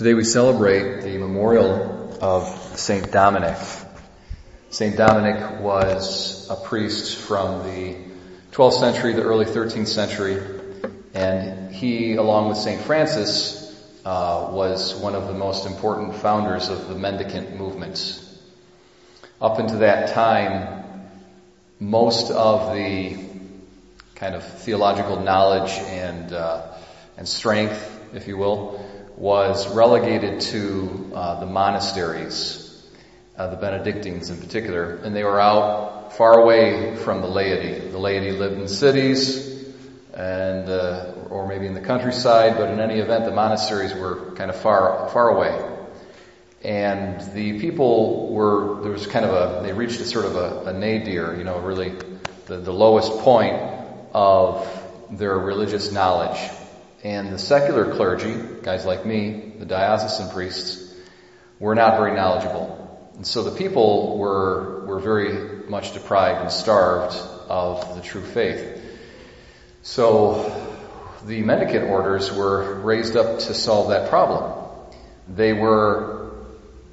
Today we celebrate the memorial of St. Dominic. St. Dominic was a priest from the 12th century, the early 13th century, and he, along with St. Francis, uh, was one of the most important founders of the mendicant movement. Up until that time, most of the kind of theological knowledge and uh, and strength, if you will, was relegated to uh, the monasteries, uh, the Benedictines in particular, and they were out far away from the laity. The laity lived in cities and uh, or maybe in the countryside, but in any event, the monasteries were kind of far far away. And the people were there was kind of a they reached a sort of a, a nadir, you know, really the, the lowest point of their religious knowledge. And the secular clergy, guys like me, the diocesan priests, were not very knowledgeable. And so the people were, were very much deprived and starved of the true faith. So the mendicant orders were raised up to solve that problem. They were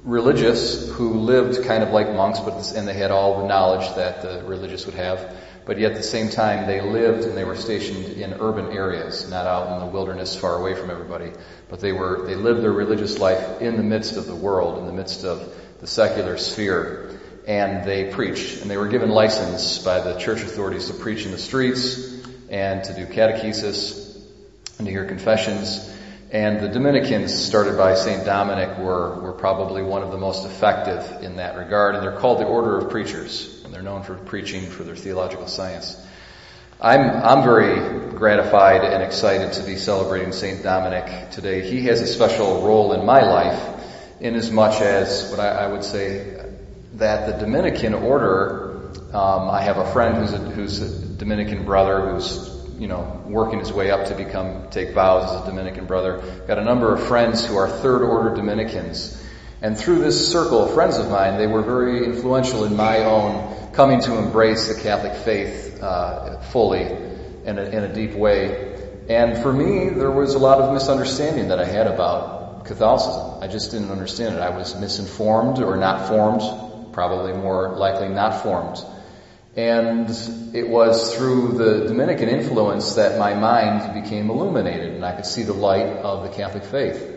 religious who lived kind of like monks, but and they had all the knowledge that the religious would have but yet at the same time they lived and they were stationed in urban areas, not out in the wilderness far away from everybody, but they were, they lived their religious life in the midst of the world, in the midst of the secular sphere. And they preached, and they were given license by the church authorities to preach in the streets and to do catechesis and to hear confessions. And the Dominicans, started by St. Dominic, were, were probably one of the most effective in that regard, and they're called the Order of Preachers and they're known for preaching for their theological science. I'm, I'm very gratified and excited to be celebrating St. Dominic today. He has a special role in my life in as much as what I, I would say that the Dominican order, um, I have a friend who's a, who's a Dominican brother who's you know, working his way up to become, take vows as a Dominican brother. Got a number of friends who are third order Dominicans. And through this circle of friends of mine, they were very influential in my own coming to embrace the Catholic faith uh, fully in a, in a deep way. And for me, there was a lot of misunderstanding that I had about Catholicism. I just didn't understand it. I was misinformed or not formed, probably more likely not formed. And it was through the Dominican influence that my mind became illuminated and I could see the light of the Catholic faith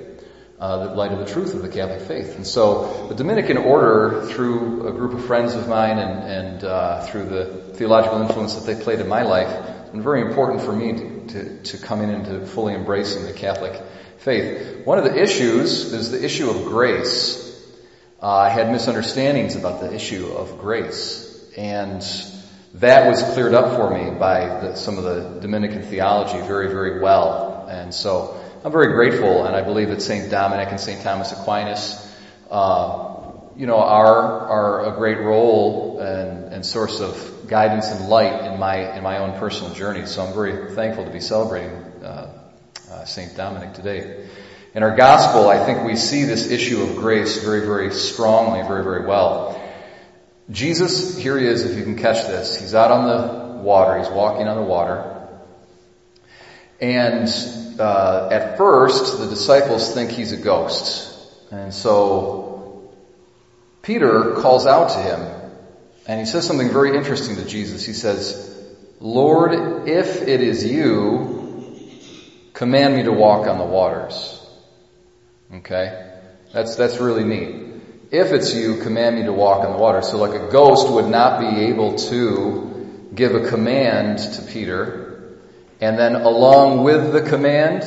uh, the light of the truth of the Catholic faith. And so the Dominican order, through a group of friends of mine and, and uh, through the theological influence that they played in my life, has very important for me to, to, to come in into fully embracing the Catholic faith. One of the issues is the issue of grace. Uh, I had misunderstandings about the issue of grace. And that was cleared up for me by the, some of the Dominican theology very, very well. And so I'm very grateful, and I believe that St. Dominic and St. Thomas Aquinas, uh, you know, are, are a great role and, and source of guidance and light in my, in my own personal journey. So I'm very thankful to be celebrating uh, uh, St. Dominic today. In our gospel, I think we see this issue of grace very, very strongly, very, very well. Jesus, here he is, if you can catch this. He's out on the water. He's walking on the water. And uh, at first, the disciples think he's a ghost. And so Peter calls out to him and he says something very interesting to Jesus. He says, Lord, if it is you, command me to walk on the waters. Okay? That's, that's really neat. If it's you, command me to walk on the water. So like a ghost would not be able to give a command to Peter and then along with the command,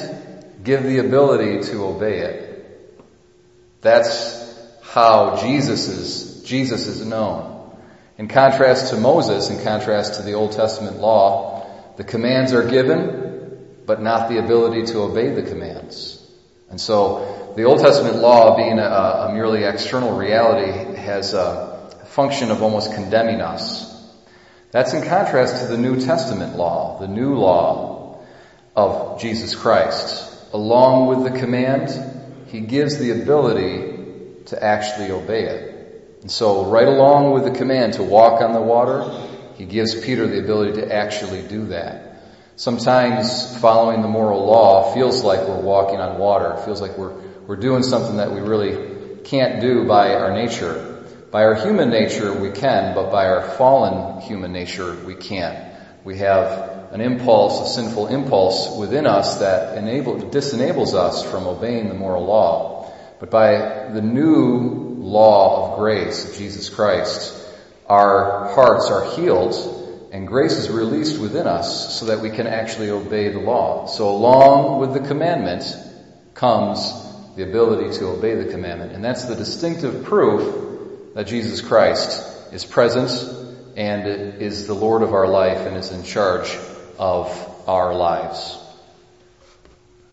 give the ability to obey it. That's how Jesus is, Jesus is known. In contrast to Moses, in contrast to the Old Testament law, the commands are given, but not the ability to obey the commands. And so, the Old Testament law, being a, a merely external reality, has a function of almost condemning us that's in contrast to the New Testament law, the new law of Jesus Christ. Along with the command, he gives the ability to actually obey it. And so right along with the command to walk on the water, he gives Peter the ability to actually do that. Sometimes following the moral law feels like we're walking on water. It feels like we're, we're doing something that we really can't do by our nature. By our human nature we can, but by our fallen human nature we can't. We have an impulse, a sinful impulse within us that enable, disenables us from obeying the moral law. But by the new law of grace of Jesus Christ, our hearts are healed and grace is released within us so that we can actually obey the law. So along with the commandment comes the ability to obey the commandment. And that's the distinctive proof that Jesus Christ is present and is the Lord of our life and is in charge of our lives.